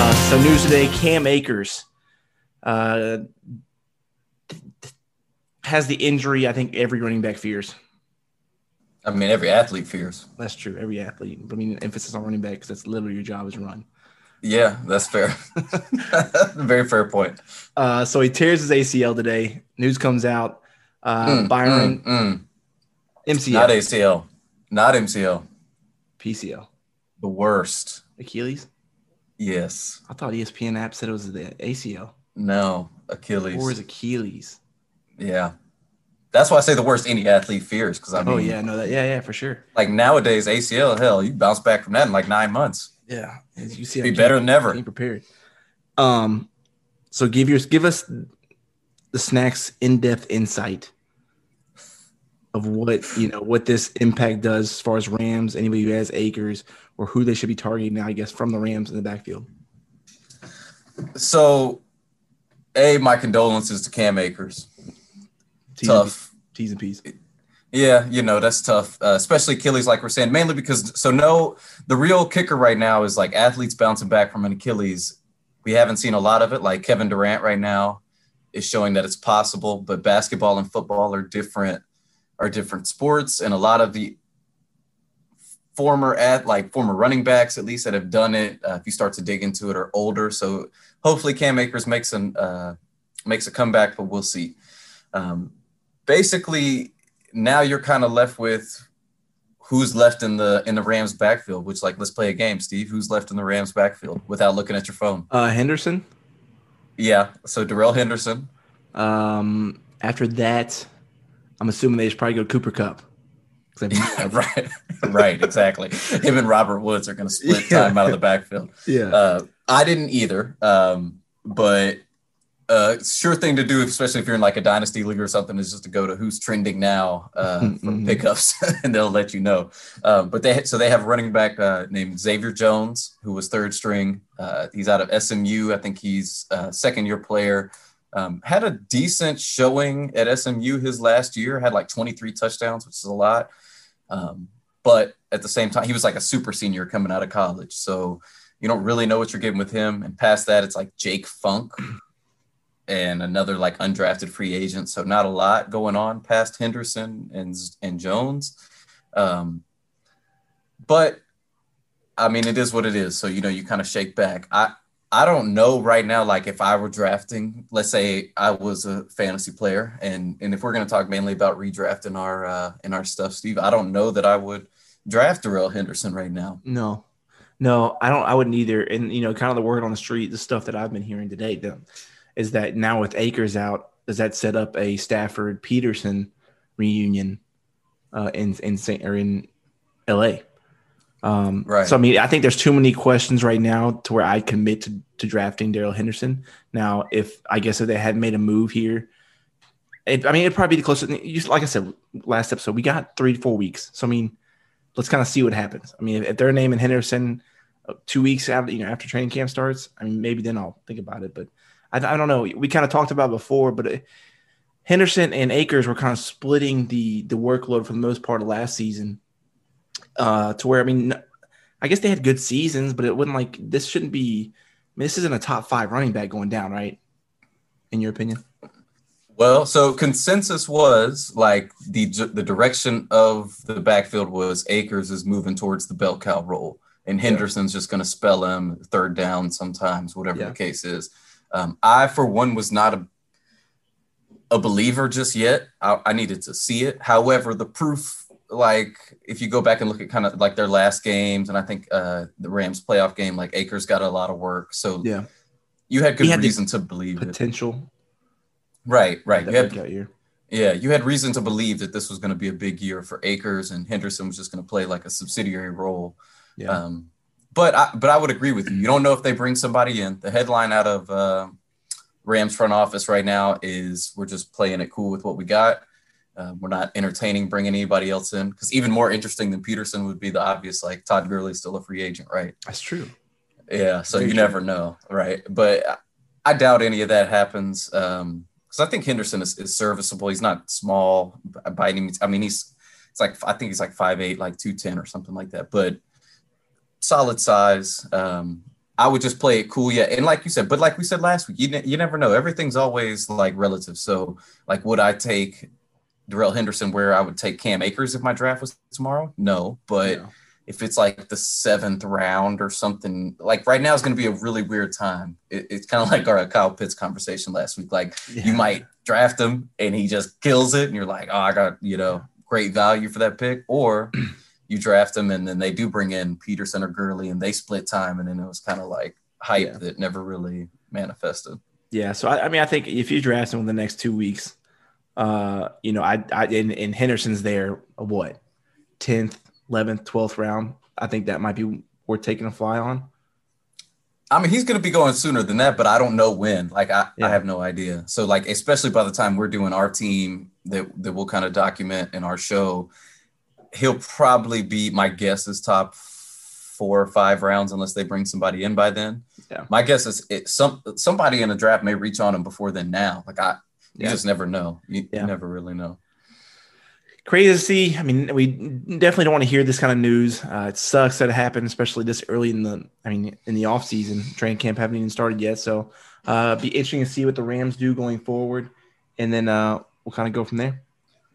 Uh, so news today: Cam Akers uh, has the injury. I think every running back fears. I mean, every athlete fears. That's true. Every athlete. I mean, emphasis on running back because that's literally your job is run. Yeah, that's fair. Very fair point. Uh, so he tears his ACL today. News comes out. Uh, Mm, Byron mm, mm. MCL, Not ACL. Not MCL. PCL, The worst. Achilles. Yes. I thought ESPN app said it was the ACL No. Achilles. or his Achilles. Yeah. That's why I say the worst any athlete fears. Because I mean, oh yeah, no, that yeah, yeah, for sure. like nowadays, ACL, hell, you bounce back from that in like nine months. Yeah, as you see, Be better than ever. Be prepared. Um, so give your give us the snacks in depth insight of what you know what this impact does as far as Rams. Anybody who has Akers or who they should be targeting now, I guess, from the Rams in the backfield. So, A, my condolences to Cam Akers. T's Tough. And, T's and P's. Yeah, you know, that's tough, uh, especially Achilles, like we're saying, mainly because, so no, the real kicker right now is like athletes bouncing back from an Achilles. We haven't seen a lot of it. Like Kevin Durant right now is showing that it's possible, but basketball and football are different, are different sports. And a lot of the former at like former running backs, at least that have done it, uh, if you start to dig into it, are older. So hopefully Cam Akers makes an, uh, makes a comeback, but we'll see. Um, basically, now you're kind of left with who's left in the in the Rams backfield. Which, like, let's play a game, Steve. Who's left in the Rams backfield without looking at your phone? Uh, Henderson. Yeah, so Darrell Henderson. Um, after that, I'm assuming they just probably go to Cooper Kupp. Right, right, exactly. Him and Robert Woods are going to split Yeah. time out of the backfield. yeah. Uh, I didn't either, um, but uh, sure thing to do, especially if you're in like a dynasty league or something, is just to go to who's trending now uh, for Mhm. pickups, and they'll let you know. Um, but they so they have a running back uh, named Xavier Jones, who was third string. Uh, he's out of SMU. I think he's a second year player. Um, had a decent showing at SMU his last year. Had like 23 touchdowns, which is a lot. Um, but at the same time, he was like a super senior coming out of college. So you don't really know what you're getting with him. And past that, it's like Jake Funk and another like undrafted free agent. So not a lot going on past Henderson and and Jones. Um, but I mean, it is what it is. So you know, you kind of shake back. I I don't know right now. Like if I were drafting, let's say I was a fantasy player, and and if we're going to talk mainly about redrafting our uh, in our stuff, Steve, I don't know that I would draft Darrell Henderson right now. No, no, I don't. I wouldn't either. And you know, kind of the word on the street, the stuff that I've been hearing today, though, is that now with Akers out, does that set up a Stafford Peterson reunion uh, in in Saint or in L.A. Um, Right. So I mean, I think there's too many questions right now to where I commit to, to drafting Darrell Henderson. Now, if I guess if they had made a move here, it, I mean, it'd probably be the closest. You, like I said last episode, we got three to four weeks. So I mean, let's kind of see what happens. I mean, if, if they're naming Henderson uh, two weeks after you know after training camp starts, I mean, maybe then I'll think about it. But I, I don't know. We kind of talked about it before, but uh Henderson and Akers were kind of splitting the the workload for the most part of last season. Uh, to where I mean, I guess they had good seasons, but it wasn't like this shouldn't be. I mean, this isn't a top five running back going down, right? In your opinion? Well, so consensus was like the the direction of the backfield was Akers is moving towards the bell cow role, and Henderson's just going to spell him third down sometimes, whatever Yeah. the case is. Um, I, for one, was not a a believer just yet. I, I needed to see it. However, the proof, like if you go back and look at kind of like their last games, and I think uh, the Rams playoff game, like Akers got a lot of work, so Yeah, you had good had reason to believe it. potential. Right, right. That You had year. yeah, you had reason to believe that this was going to be a big year for Akers, and Henderson was just going to play like a subsidiary role. Yeah. Um, but I, but I would agree with you. You don't know if they bring somebody in. The headline out of uh, Rams front office right now is we're just playing it cool with what we got. Uh, we're not entertaining bringing anybody else in because even more interesting than Peterson would be the obvious like Todd Gurley's still a free agent, right? That's true. Yeah, so Very you true. never know, right? But I doubt any of that happens because I think Henderson is, is serviceable. He's not small by any means. I mean, he's it's like I think he's like 5'8", like two ten or something like that. But solid size. Um, I would just play it cool, yeah. And like you said, but like we said last week, you ne- you never know. Everything's always like relative. So like, would I take Darrell Henderson where I would take Cam Akers if my draft was tomorrow? No, but Yeah. if it's like the seventh round or something, like right now is going to be a really weird time. It, it's kind of like our Kyle Pitts conversation last week. Like Yeah. you might draft him and he just kills it, and you're like, oh, I got you know great value for that pick, or you draft him and then they do bring in Peterson or Gurley and they split time, and then it was kind of like hype Yeah. that never really manifested. Yeah, so I, I mean, I think if you draft him in the next two weeks, uh, you know, I, I and, and Henderson's there, uh, what, tenth, eleventh, twelfth round. I think that might be worth taking a fly on. I mean, he's going to be going sooner than that, but I don't know when. Like, I, Yeah. I have no idea. So, like, especially by the time we're doing our team that, that we'll kind of document in our show, he'll probably be, my guess is top four or five rounds unless they bring somebody in by then. Yeah. My guess is it, some somebody in the draft may reach on him before then now. Like, I, you Yeah. just never know. You, Yeah. you never really know. Crazy to see. I mean, we definitely don't want to hear this kind of news. Uh, it sucks that it happened, especially this early in the. I mean, in the off season, training camp haven't even started yet. So, uh, be interesting to see what the Rams do going forward, and then uh, we'll kind of go from there.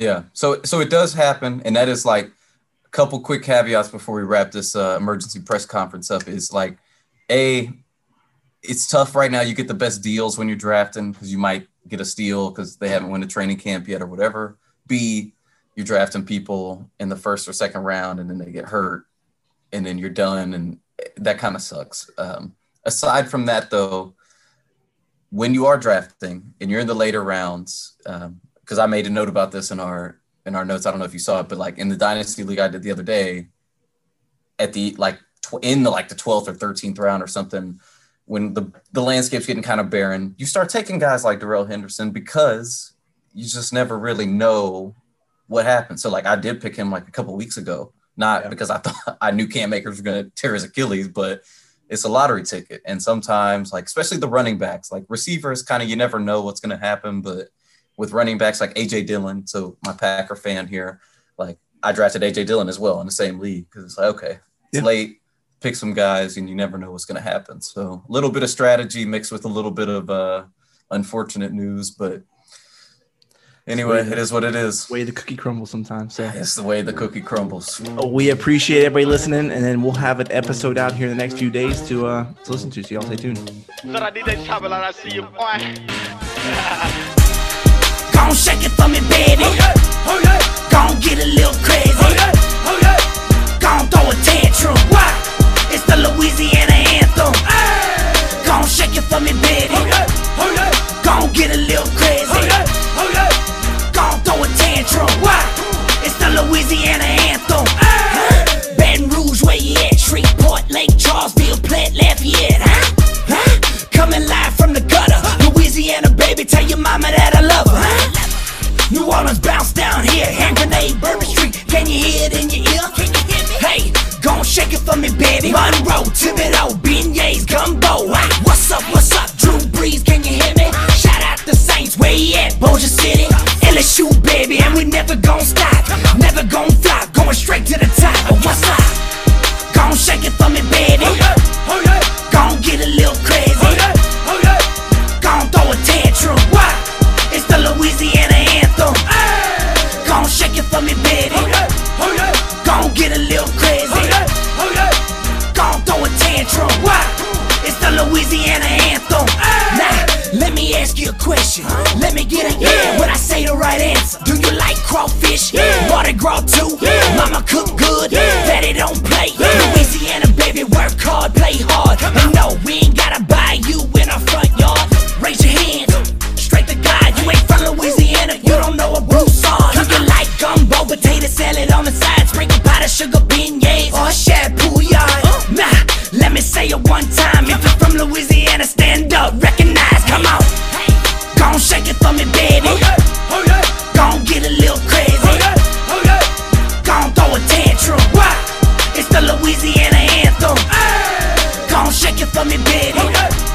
Yeah. So so it does happen, and that is like a couple quick caveats before we wrap this uh, emergency press conference up. Is like, a, it's tough right now. You get the best deals when you're drafting because you might get a steal because they haven't won a training camp yet or whatever. B, you're drafting people in the first or second round, and then they get hurt, and then you're done, and that kind of sucks. Um, aside from that, though, when you are drafting and you're in the later rounds, because I made a note about this in our in our notes. I don't know if you saw it, but like in the dynasty league I did the other day, at the like tw- in the like the twelfth or thirteenth round or something, when the the landscape's getting kind of barren, you start taking guys like Darrell Henderson because you just never really know what happened. So like I did pick him like a couple weeks ago, not Yeah. because I thought I knew Cam Akers was going to tear his Achilles, but it's a lottery ticket. And sometimes, like especially the running backs, like receivers, kind of you never know what's going to happen. But with running backs like AJ Dillon, so my Packer fan here, like I drafted AJ Dillon as well in the same league because it's like okay, it's Yeah. late, pick some guys, and you never know what's going to happen. So a little bit of strategy mixed with a little bit of uh, unfortunate news, but anyway, it is what it is. Way the cookie crumbles sometimes. So. It's the way the cookie crumbles. Uh, We appreciate everybody listening, and then we'll have an episode out here in the next few days to uh, to listen to. So y'all stay tuned. Gon' shake it for me, baby. Oh, oh, Gon' get a little crazy. Oh, Gon' throw a tantrum. Why? It's the Louisiana anthem. Gon' shake it for me, baby. Gon' get a little crazy. Gon' for me, baby. Monroe, Thibodaux, beignets, gumbo. Hey, what's up? What's up? Drew Brees, can you hear me? Shout out the Saints, where you at? Bossier City, LSU, baby, and we never gon' stop, never gon' flop, going straight to the top. But what's up? Gon' shake it for me, Yates or Shampoo Yard. Nah, let me say it one time. If you're from Louisiana, stand up, recognize, come on. Gon' shake it for me, baby. Oh yeah. Oh, Gon' get a little crazy. Oh yeah. Oh, Gon' throw a tantrum. It's the Louisiana anthem. Hey. Gon' shake it for me, baby. Oh,